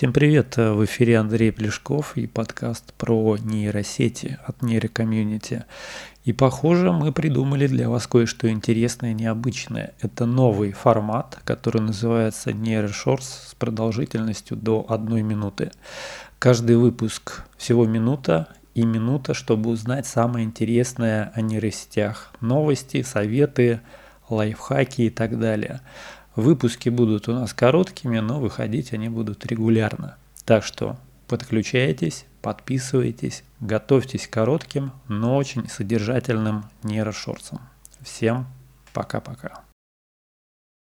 Всем привет! В эфире Андрей Плешков и подкаст про нейросети от нейрокомьюнити. И похоже, мы придумали для вас кое-что интересное и необычное. Это новый формат, который называется нейрошорс с продолжительностью до одной минуты. Каждый выпуск всего минута и минута, чтобы узнать самое интересное о нейросетях. Новости, советы, лайфхаки и так далее. Выпуски будут у нас короткими, но выходить они будут регулярно. Так что подключайтесь, подписывайтесь, готовьтесь к коротким, но очень содержательным нейрошорцам. Всем пока-пока.